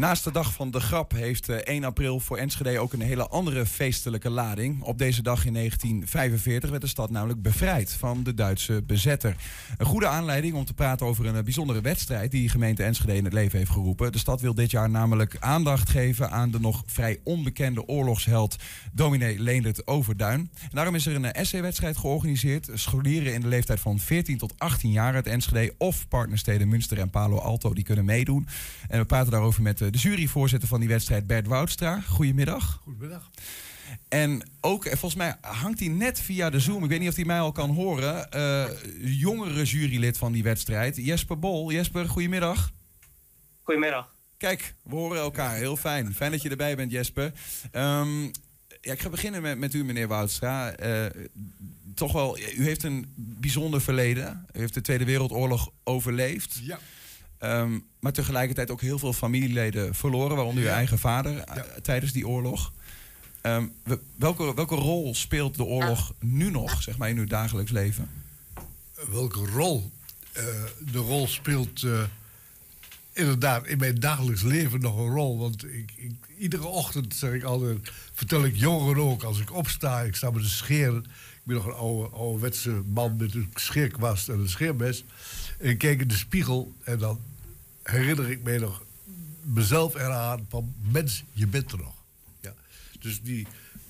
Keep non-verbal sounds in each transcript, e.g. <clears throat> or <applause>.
Naast de dag van de grap heeft 1 eh, april voor Enschede ook een hele andere feestelijke lading. Op deze dag in 1945 werd de stad namelijk bevrijd van de Duitse bezetter. Een goede aanleiding om te praten over een eh, bijzondere wedstrijd die gemeente Enschede in het leven heeft geroepen. De stad wil dit jaar namelijk aandacht geven aan de nog vrij onbekende oorlogsheld dominee Leendert Overduin. daarom is er een essay-wedstrijd georganiseerd. Scholieren in de leeftijd van 14 tot 18 jaar uit Enschede of partnersteden Münster en Palo Alto die kunnen meedoen. En we praten daarover met de juryvoorzitter van die wedstrijd, Bert Woudstra. Goedemiddag. Goedemiddag. En ook, eh, volgens mij hangt hij net via de Zoom, ik weet niet of hij mij al kan horen, uh, jongere jurylid van die wedstrijd, Jesper Bol. Jesper, goedemiddag. Goedemiddag. Kijk, we horen elkaar. Heel fijn. Fijn dat je erbij bent, Jesper. Um, ja, ik ga beginnen met, met u, meneer Woudstra. Uh, toch wel, u heeft een bijzonder verleden. U heeft de Tweede Wereldoorlog overleefd. Ja. Ehm, maar tegelijkertijd ook heel veel familieleden verloren, waaronder uw eigen vader eh, tijdens die oorlog. Ehm, welke, welke rol speelt de oorlog nu nog, zeg maar, in uw dagelijks leven? Welke rol? Uh, de rol speelt uh, inderdaad in mijn dagelijks leven nog een rol. Want ik, ik, iedere ochtend zeg ik altijd, vertel ik jongeren ook, als ik opsta, ik sta met de scheren. Ik ben nog een oude, ouderwetse man met een scheerkwast en een scheermes. En ik kijk in de spiegel en dan herinner ik me nog mezelf eraan van mens, je bent er nog. Ja. Dus die,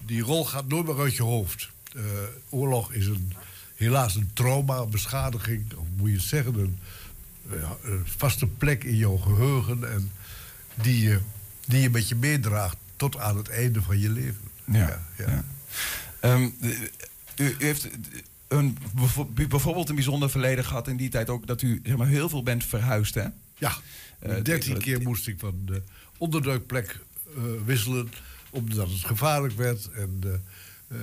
die rol gaat nooit meer uit je hoofd. Uh, oorlog is een, helaas een trauma, een beschadiging, of moet je het zeggen, een, een vaste plek in jouw geheugen en die je, die je met je meedraagt tot aan het einde van je leven. Ja, ja. Um, u, u, heeft een, bijvoorbeeld een bijzonder verleden gehad in die tijd ook dat u zeg maar, heel veel bent verhuisd, hè? Ja, eh, dertien keer moest ik van de onderduikplek uh, wisselen, omdat het gevaarlijk werd. En uh,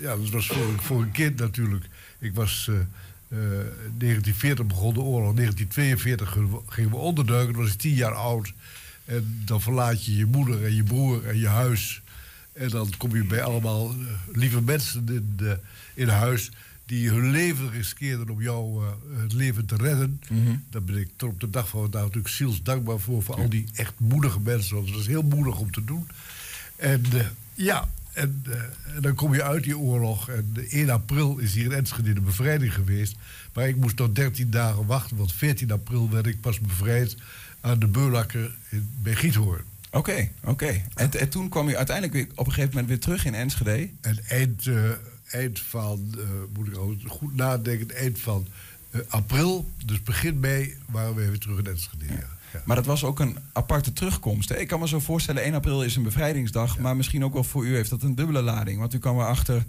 ja, dat was voor, voor, een kind natuurlijk. Ik was 1940 begon de oorlog, 1942 gingen we onderduiken, toen was ik tien jaar oud. En dan verlaat je je moeder en je broer en je huis. En dan kom je bij allemaal lieve mensen in, de, in huis die hun leven riskeerden om jou uh, het leven te redden. Mm Daar ben ik tot op de dag van vandaag natuurlijk ziels dankbaar voor. Voor al die echt moedige mensen. Want het was heel moedig om te doen. En uh, ja, en, uh, en, dan kom je uit die oorlog. En 1 april is hier in Enschede de bevrijding geweest. Maar ik moest nog 13 dagen wachten. Want 14 april werd ik pas bevrijd aan de Beulakker in, bij Giethoorn. Oké, oké. En, en, toen kwam je uiteindelijk weer, op een gegeven moment weer terug in Enschede? En eind eind van, uh, moet ik goed nadenken, eind van uh, april, dus begin mei, waren we weer terug in Enschede. Ja. Ja. Maar dat was ook een aparte terugkomst. Hè? Ik kan me zo voorstellen, 1 april is een bevrijdingsdag, maar misschien ook wel voor u heeft dat een dubbele lading. Want u kwam erachter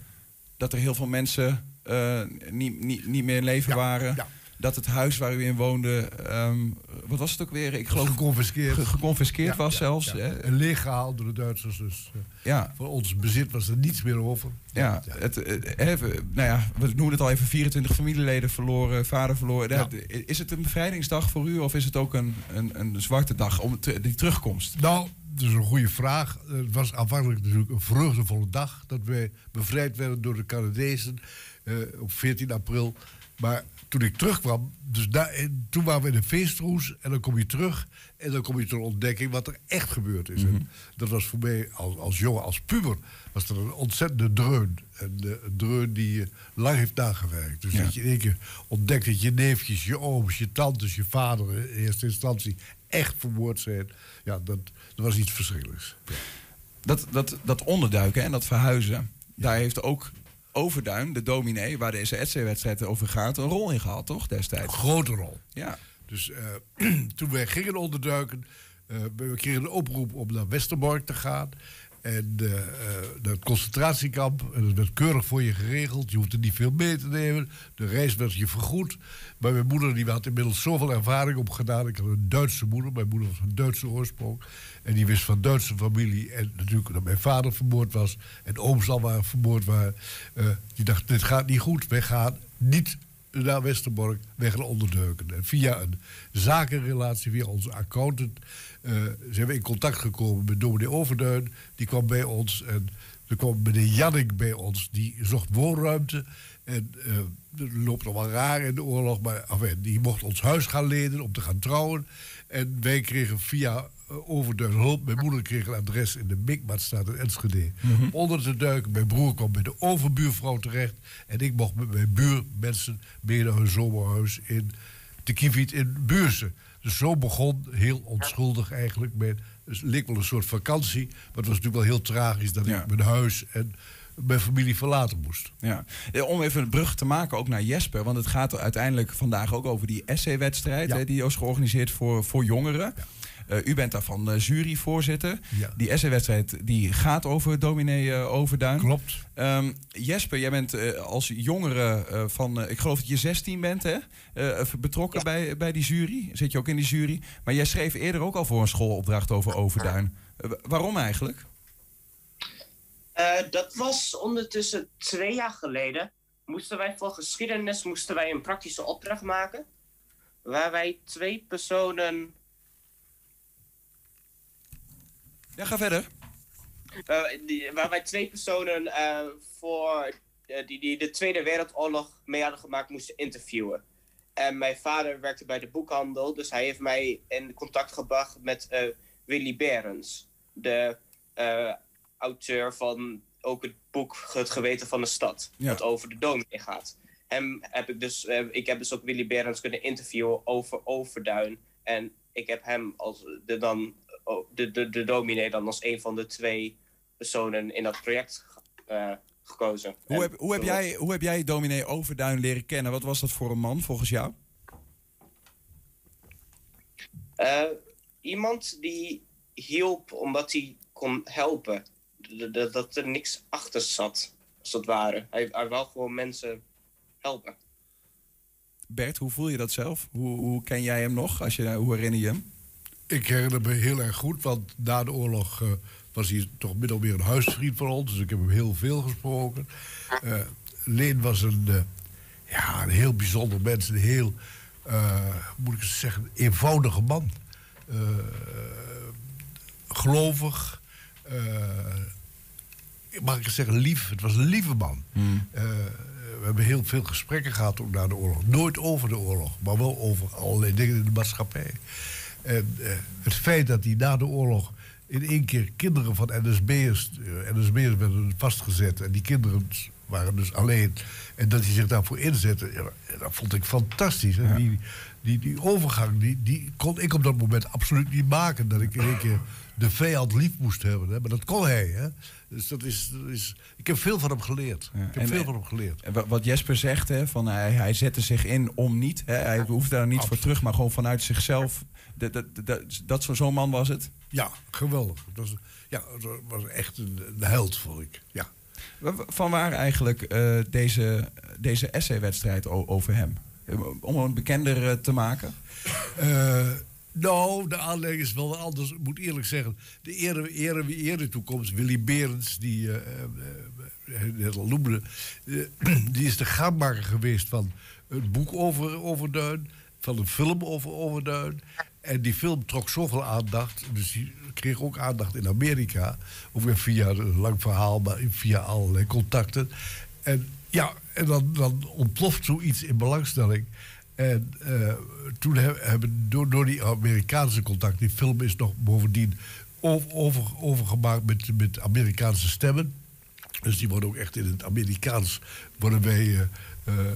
dat er heel veel mensen uh, niet, niet, niet meer in leven waren dat het huis waar u in woonde, um, wat was het ook weer? Ik geloof geconfiskeerd, ge geconfiskeerd was zelfs. Ja, En leeggehaald door de Duitsers. Dus uh, ja. voor ons bezit was er niets meer over. Ja, Het, het, nou ja, we noemen het al even 24 familieleden verloren, vader verloren. Is het een bevrijdingsdag voor u of is het ook een, een, een zwarte dag om die terugkomst? Nou, dat is een goede vraag. Het was aanvankelijk natuurlijk een vreugdevolle dag dat wij bevrijd werden door de Canadezen uh, op 14 april. Maar toen ik terugkwam, dus toen waren we in een feestroes en dan kom je terug en dan kom je tot ontdekking wat er echt gebeurd is. Mm Dat was voor mij als, als jongen, als puber, was dat een ontzettende dreun. En de, een dreun die je lang heeft nagewerkt. Dus dat je in één keer ontdekt dat je neefjes, je ooms, je tantes, je vader in eerste instantie echt vermoord zijn. Ja, dat, dat was iets verschrikkelijks. Dat, dat, dat onderduiken en dat verhuizen, daar heeft ook Overduin, de dominee, waar deze ETC-wedstrijd over gaat, een rol in gehad, toch, destijds? Een grote rol. Ja. Dus uh, <clears throat> toen wij gingen onderduiken, uh, we kregen een oproep om naar Westerbork te gaan. En uh, het concentratiekamp, en dat werd keurig voor je geregeld. Je hoefde niet veel mee te nemen. De reis werd je vergoed. Maar mijn moeder die had inmiddels zoveel ervaring opgedaan. Ik had een Duitse moeder. Mijn moeder was van Duitse oorsprong. En die wist van Duitse familie. En natuurlijk dat mijn vader vermoord was. En ooms al waren vermoord waren. Uh, die dacht, dit gaat niet goed. Wij gaan niet naar Westerbork. Gaan onderdeuken. En via een zakenrelatie, via onze accountant... Uh, zijn we in contact gekomen met dominee Overduin. Die kwam bij ons. En er kwam meneer Jannik bij ons. Die zocht woonruimte. En uh, er loopt nog wel raar in de oorlog. Maar enfin, die mocht ons huis gaan lenen om te gaan trouwen. En wij kregen via uh, Overduin hulp. Mijn moeder kreeg een adres in de Mikmatstraat in Enschede. Mhm. Onder te duiken. Mijn broer kwam bij de overbuurvrouw terecht. En ik mocht met mijn buurmensen mee naar hun zomerhuis in de Kiviet in Buurse. Dus zo begon, heel onschuldig eigenlijk. Met, het leek wel een soort vakantie. Maar het was natuurlijk wel heel tragisch dat ik mijn huis en mijn familie verlaten moest. Ja. Om even een brug te maken ook naar Jesper. Want het gaat er uiteindelijk vandaag ook over die essay-wedstrijd. Die is georganiseerd voor, voor jongeren. Uh, u bent daarvan uh, juryvoorzitter. Ja. Die essay-wedstrijd die gaat over dominee uh, Overduin. Klopt. Um, Jesper, jij bent als jongere van, ik geloof dat je 16 bent, hè? betrokken bij, bij die jury. Zit je ook in die jury. Maar jij schreef eerder ook al voor een schoolopdracht over Overduin. waarom eigenlijk? Dat was ondertussen twee jaar geleden. Moesten wij voor geschiedenis moesten wij een praktische opdracht maken. Waar wij twee personen Ja, ga verder. Uh, die, waar wij twee personen uh, voor die, die de Tweede Wereldoorlog mee hadden gemaakt moesten interviewen. En mijn vader werkte bij de boekhandel, dus hij heeft mij in contact gebracht met Willy Berens, de auteur van ook het boek Het Geweten van de Stad, ja. dat over de dominee gaat. Hem heb ik dus, ik heb dus ook Willy Berens kunnen interviewen over Overduin. En ik heb hem als de dan de, de, de dominee dan als een van de twee personen in dat project uh, gekozen. Hoe heb, hoe, heb jij, hoe heb jij dominee Overduin leren kennen? Wat was dat voor een man volgens jou? Uh, iemand die hielp omdat hij kon helpen. Dat, dat er niks achter zat, als het ware. Hij, hij wou gewoon mensen helpen. Bert, hoe voel je dat zelf? Hoe, hoe ken jij hem nog? Als je, hoe herinner je hem? Ik herinner me heel erg goed, want na de oorlog uh, was hij toch min of meer een huisvriend van ons. Dus ik heb hem heel veel gesproken. Uh, Leen was een, uh, ja, een heel bijzonder mens. Een heel, moet ik zeggen, eenvoudige man. gelovig. Mag ik zeggen, lief. Het was een lieve man. Hmm. we hebben heel veel gesprekken gehad ook na de oorlog. Nooit over de oorlog, maar wel over allerlei dingen in de maatschappij. En uh, het feit dat hij na de oorlog in één keer kinderen van NSB'ers, eh, NSB'ers werden vastgezet. En die kinderen waren dus alleen. En dat hij zich daarvoor inzette, ja, dat vond ik fantastisch. Ja. Die, die, die overgang, die, die kon ik op dat moment absoluut niet maken. Dat ik in één keer de vijand lief moest hebben. Hè? Maar dat kon hij. Hè? Dus dat is, dat is, ik heb veel van hem geleerd. Ik heb veel van hem geleerd. En wat Jesper zegt, hè, van hij, hij zette zich in om niet. Hè, hij hoefde daar niet voor terug, maar gewoon vanuit zichzelf dat, dat, dat, dat zo'n man was het? Ja, geweldig. Dat was, ja, dat was echt een, een held, vond ik. Ja. Van waar eigenlijk uh, deze, deze essay-wedstrijd over hem? Om hem bekender uh, te maken? Uh, nou, de aanleiding is wel anders. Ik moet eerlijk zeggen, de ere, ere toekomst, Willy Berends, die net al noemde, die is de gangmaker geweest van het boek over Overduin, van een film over Overduin en die film trok zoveel aandacht. Dus die kreeg ook aandacht in Amerika. Ook weer via een lang verhaal, maar via allerlei contacten. En ja, en dan, dan ontploft zoiets in belangstelling. En uh, toen hebben door, door die Amerikaanse contact, die film is nog bovendien over, overgemaakt met, met Amerikaanse stemmen. Dus die worden ook echt in het Amerikaans worden wij uh, uh,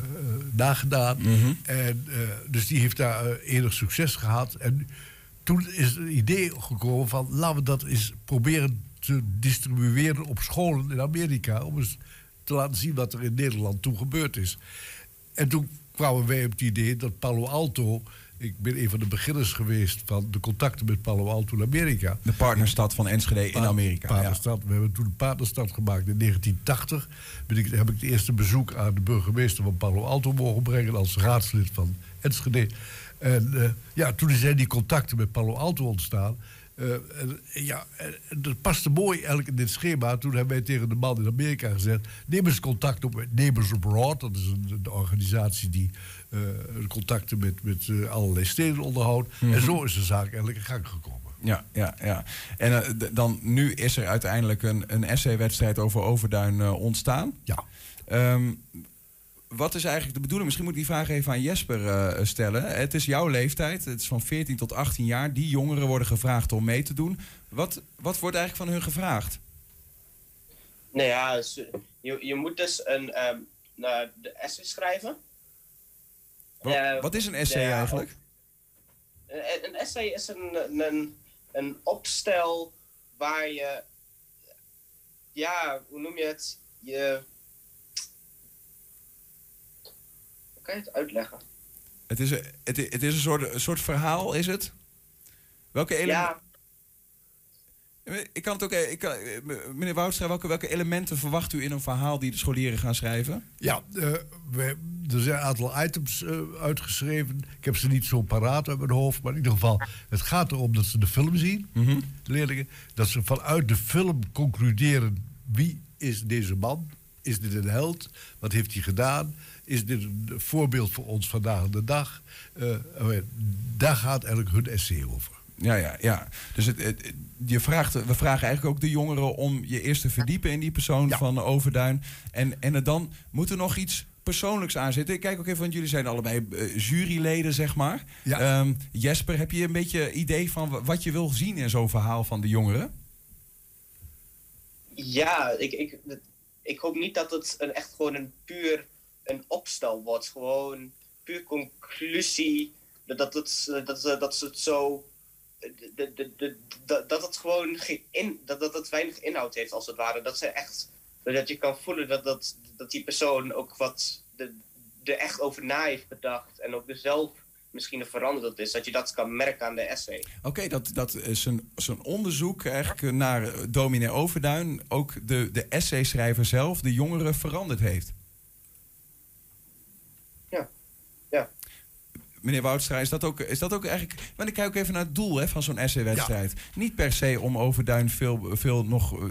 nagedaan. Mhm. en, dus die heeft daar enig succes gehad. En toen is het idee gekomen van laten we dat eens proberen te distribueren op scholen in Amerika. Om eens te laten zien wat er in Nederland toen gebeurd is. En toen kwamen wij op het idee dat Palo Alto ik ben een van de beginners geweest van de contacten met Palo Alto in Amerika. De partnerstad van Enschede in Amerika. Partnerstad. We hebben toen een partnerstad gemaakt in 1980. Ben ik, heb ik het eerste bezoek aan de burgemeester van Palo Alto mogen brengen als raadslid van Enschede. En uh, ja, toen zijn die contacten met Palo Alto ontstaan. Uh, en, ja, en dat paste mooi eigenlijk in dit schema. Toen hebben wij tegen de man in Amerika gezegd... neem eens contact op met Neighbors Abroad. Dat is een, een organisatie die contacten met, met uh, allerlei steden onderhoudt. Mm -hmm. En zo is de zaak eigenlijk in gang gekomen. Ja, ja, ja. En uh, dan nu is er uiteindelijk een, een essay-wedstrijd over Overduin ontstaan. Ja. Um, wat is eigenlijk de bedoeling? Misschien moet ik die vraag even aan Jesper eh, stellen. Het is jouw leeftijd, het is van 14 tot 18 jaar. Die jongeren worden gevraagd om mee te doen. Wat, wat wordt eigenlijk van hun gevraagd? Nou ja, je, je moet dus een um, de essay schrijven. Wat, uh, wat is een essay eigenlijk? Een, een, essay is een, een, een opstel waar je, ja, hoe noem je het? Je, hoe kan je het uitleggen? Het is, een, het, het is een, soort, een soort verhaal, is het? Welke elementen? Ja. Ik kan het ook, ik kan, meneer Woudstra, welke, welke elementen verwacht u in een verhaal die de scholieren gaan schrijven? Ja, uh, we, er zijn een aantal items uh, uitgeschreven. Ik heb ze niet zo paraat uit mijn hoofd, maar in ieder geval, het gaat erom dat ze de film zien, mm -hmm. de leerlingen. Dat ze vanuit de film concluderen wie is deze man? Is dit een held? Wat heeft hij gedaan? Is dit een voorbeeld voor ons vandaag de dag? Uh, daar gaat eigenlijk hun essay over. Ja, ja, ja. Dus het, je vraagt, we vragen eigenlijk ook de jongeren om je eerst te verdiepen in die persoon van Overduin. En, en er dan moet er nog iets persoonlijks aan zitten. Ik kijk ook even, want jullie zijn allebei uh, juryleden, zeg maar. Ja. Um, Jesper, heb je een beetje idee van wat je wil zien in zo'n verhaal van de jongeren? Ja, ik, ik, ik hoop niet dat het een, echt gewoon een puur een opstel wordt. Gewoon puur conclusie. Dat, het, dat, dat, dat ze het zo de, dat het gewoon geen in, dat, dat het weinig inhoud heeft, als het ware. Dat ze echt, dat je kan voelen dat, dat, dat die persoon ook wat de, er echt over na heeft bedacht en ook er zelf misschien veranderd is. Dat je dat kan merken aan de essay. Oké, dat, dat is een, een onderzoek eigenlijk naar dominee Overduin. Ook de, de essayschrijver zelf, de jongeren, veranderd heeft. Meneer Woudstra, is dat ook, is dat ook eigenlijk... Maar ik kijk ook even naar het doel hè, van zo'n essay-wedstrijd. Niet per se om Overduin veel, veel nog, eh,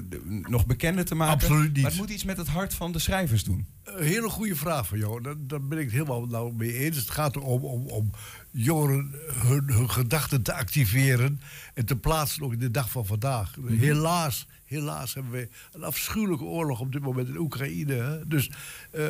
nog bekender te maken. Absoluut niet. Maar het moet iets met het hart van de schrijvers doen. Een hele goede vraag van jou. Daar, daar ben ik het helemaal nou mee eens. Het gaat erom om, om jongeren hun, hun gedachten te activeren... en te plaatsen ook in de dag van vandaag. Mhm. Helaas helaas hebben we een afschuwelijke oorlog op dit moment in Oekraïne. Hè? Dus uh,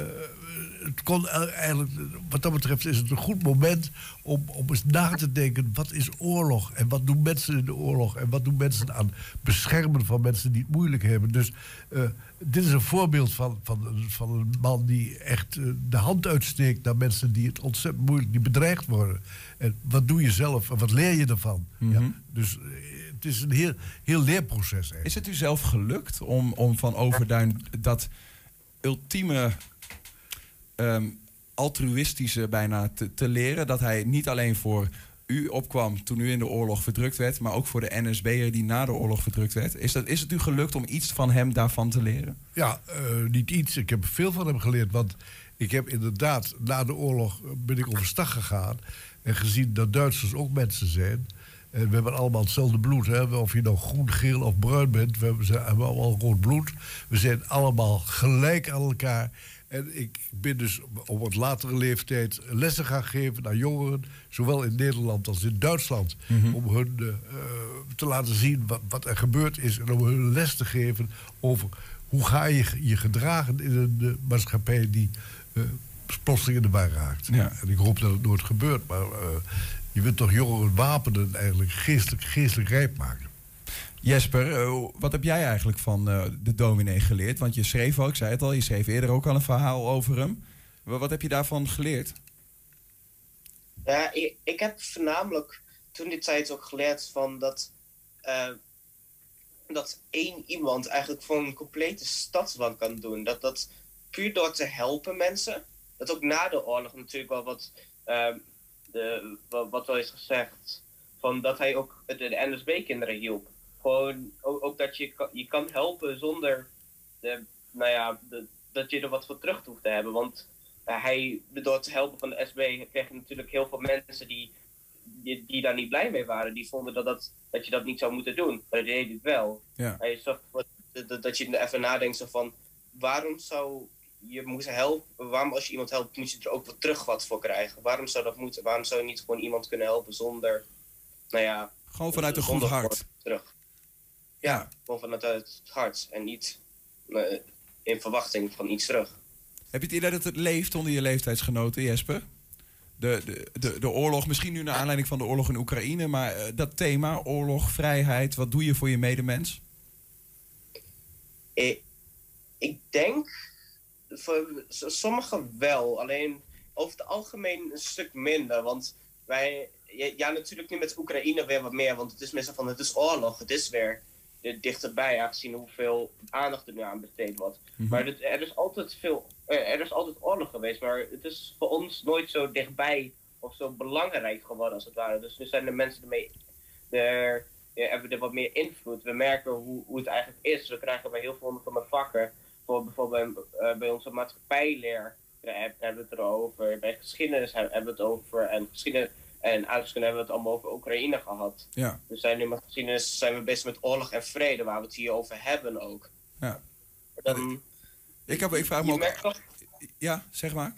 het kon eigenlijk, wat dat betreft is het een goed moment om, om eens na te denken: wat is oorlog? En wat doen mensen in de oorlog? En wat doen mensen aan beschermen van mensen die het moeilijk hebben? Dus uh, dit is een voorbeeld van, van, van een man die echt uh, de hand uitsteekt naar mensen die het ontzettend moeilijk, die bedreigd worden. En wat doe je zelf en wat leer je ervan? Mm -hmm. ja, dus het is een heel, heel leerproces. Eigenlijk. Is het u zelf gelukt om, om van Overduin dat ultieme um, altruïstische bijna te, te leren? Dat hij niet alleen voor u opkwam toen u in de oorlog verdrukt werd, maar ook voor de NSB'er die na de oorlog verdrukt werd. Is, dat, is het u gelukt om iets van hem daarvan te leren? Ja, uh, niet iets. Ik heb veel van hem geleerd. Want ik heb inderdaad na de oorlog ben ik overstag gegaan en gezien dat Duitsers ook mensen zijn. En we hebben allemaal hetzelfde bloed. Hè? Of je nou groen, geel of bruin bent. We hebben, hebben allemaal rood bloed. We zijn allemaal gelijk aan elkaar. En ik ben dus op wat latere leeftijd lessen gaan geven aan jongeren. Zowel in Nederland als in Duitsland. Mhm. Om hun uh, te laten zien wat, wat, er gebeurd is. En om hun les te geven over hoe ga je je gedragen in een uh, maatschappij die uh, plotseling in de war raakt. Ja. En ik hoop dat het nooit gebeurt. Maar je wilt toch jongeren wapenen eigenlijk geestelijk, geestelijk rijp maken. Jesper, uh, wat heb jij eigenlijk van uh, de dominee geleerd? Want je schreef ook, ik zei het al, je schreef eerder ook al een verhaal over hem. Wat heb je daarvan geleerd? Ja, ik, ik heb voornamelijk toen die tijd ook geleerd van dat, uh, dat één iemand eigenlijk voor een complete stadswand kan doen. Dat dat puur door te helpen mensen, dat ook na de oorlog natuurlijk wel wat de, wat wel is gezegd, van dat hij ook de, de NSB-kinderen hielp. Gewoon ook, ook, dat je, je kan helpen zonder de, nou ja, de, dat je er wat voor terug hoeft te hebben. Want uh, hij, door te helpen van de SB kreeg je natuurlijk heel veel mensen die, die, die, daar niet blij mee waren. Die vonden dat, dat, dat je dat niet zou moeten doen. Maar dat deed het wel. Ja. Hij zorgt dat, dat je even nadenkt van waarom zou je moet helpen. Waarom als je iemand helpt, moet je er ook wat terug wat voor krijgen? Waarom zou dat moeten? Waarom zou je niet gewoon iemand kunnen helpen zonder, nou ja... Gewoon vanuit een goed hart. Terug. Ja, gewoon vanuit het hart en niet uh, in verwachting van iets terug. Heb je het idee dat het leeft onder je leeftijdsgenoten, Jesper? De, de, de, de oorlog, misschien nu naar aanleiding van de oorlog in Oekraïne, maar eh, dat thema, oorlog, vrijheid, wat doe je voor je medemens? Ik, ik denk voor sommigen wel, alleen over het algemeen een stuk minder. Want wij, ja, natuurlijk nu met Oekraïne weer wat meer, want het is meestal van het is oorlog, het is weer dichterbij, aangezien hoeveel aandacht er nu aan besteed wordt. Mhm. Maar er is altijd veel, er is altijd oorlog geweest, maar het is voor ons nooit zo dichtbij of zo belangrijk geworden als het ware. Dus nu zijn de mensen ermee, er, ja, hebben er wat meer invloed. We merken hoe, hoe het eigenlijk is. We krijgen bij heel veel van mijn vakken, voor bijvoorbeeld bij, uh, bij onze maatschappijleer, hebben we het erover. Bij geschiedenis hebben we het over. En geschiedenis en eigenlijk hebben we het allemaal over Oekraïne gehad. Ja. We zijn nu met geschiedenis zijn we bezig met oorlog en vrede, waar we het hier over hebben ook. Ja. Dan, ik, heb, ik vraag me ook... Toch, ja, zeg maar.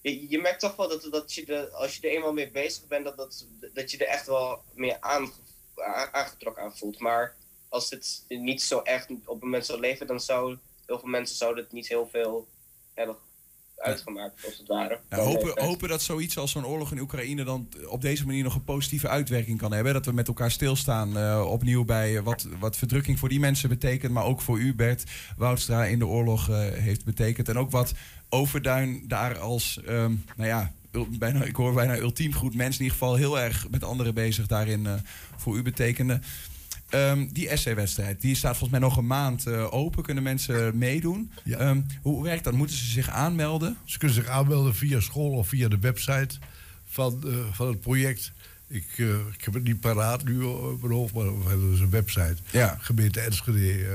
Je, je, merkt toch wel dat, dat je de, als je er eenmaal mee bezig bent, dat, dat, dat je er echt wel meer aan, aangetrokken aan voelt. Maar als het niet zo echt op het moment zou leven, dan zou heel veel mensen zouden het niet heel veel hebben uitgemaakt, als het ware. Hopen, hopen dat zoiets als zo'n oorlog in Oekraïne dan op deze manier nog een positieve uitwerking kan hebben. Dat we met elkaar stilstaan uh, opnieuw bij wat, wat verdrukking voor die mensen betekent, maar ook voor u, Bert Woudstra, in de oorlog uh, heeft betekend. En ook wat Overduin daar als, um, nou ja, bijna, ik hoor bijna ultiem goed mens in ieder geval heel erg met anderen bezig daarin uh, voor u betekende. Um, die essay-wedstrijd, die staat volgens mij nog een maand uh, open. Kunnen mensen meedoen? Ja. Um, hoe werkt dat? Moeten ze zich aanmelden? Ze kunnen zich aanmelden via school of via de website van, uh, van het project. Ik, uh, ik heb het niet paraat nu op mijn hoofd, maar we hebben dus een website. Ja. Gemeente Enschede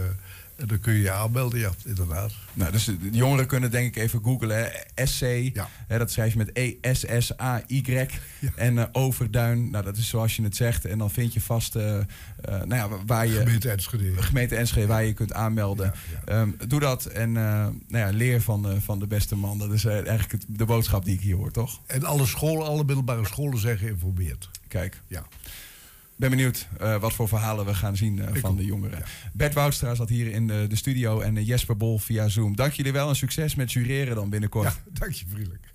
en dan kun je je aanmelden, ja, inderdaad. Nou, dus de jongeren kunnen denk ik even googlen. SC, ja. hè, dat schrijf je met E-S-S-A-Y. En uh, Overduin, nou dat is zoals je het zegt. En dan vind je vast uh, uh, nou ja, waar je... Gemeente Enschede. Gemeente Enschede, waar je kunt aanmelden. Um, doe dat en nou ja, leer van, van de beste man. Dat is eigenlijk het, de boodschap die ik hier hoor, toch? En alle scholen, alle middelbare scholen zijn geïnformeerd. Kijk. Ja ben benieuwd uh, wat voor verhalen we gaan zien uh, van de jongeren. Ja. Bert Woudstra zat hier in de, de studio en uh, Jesper Bol via Zoom. Dank jullie wel en succes met jureren dan binnenkort. Ja, dank je vriendelijk.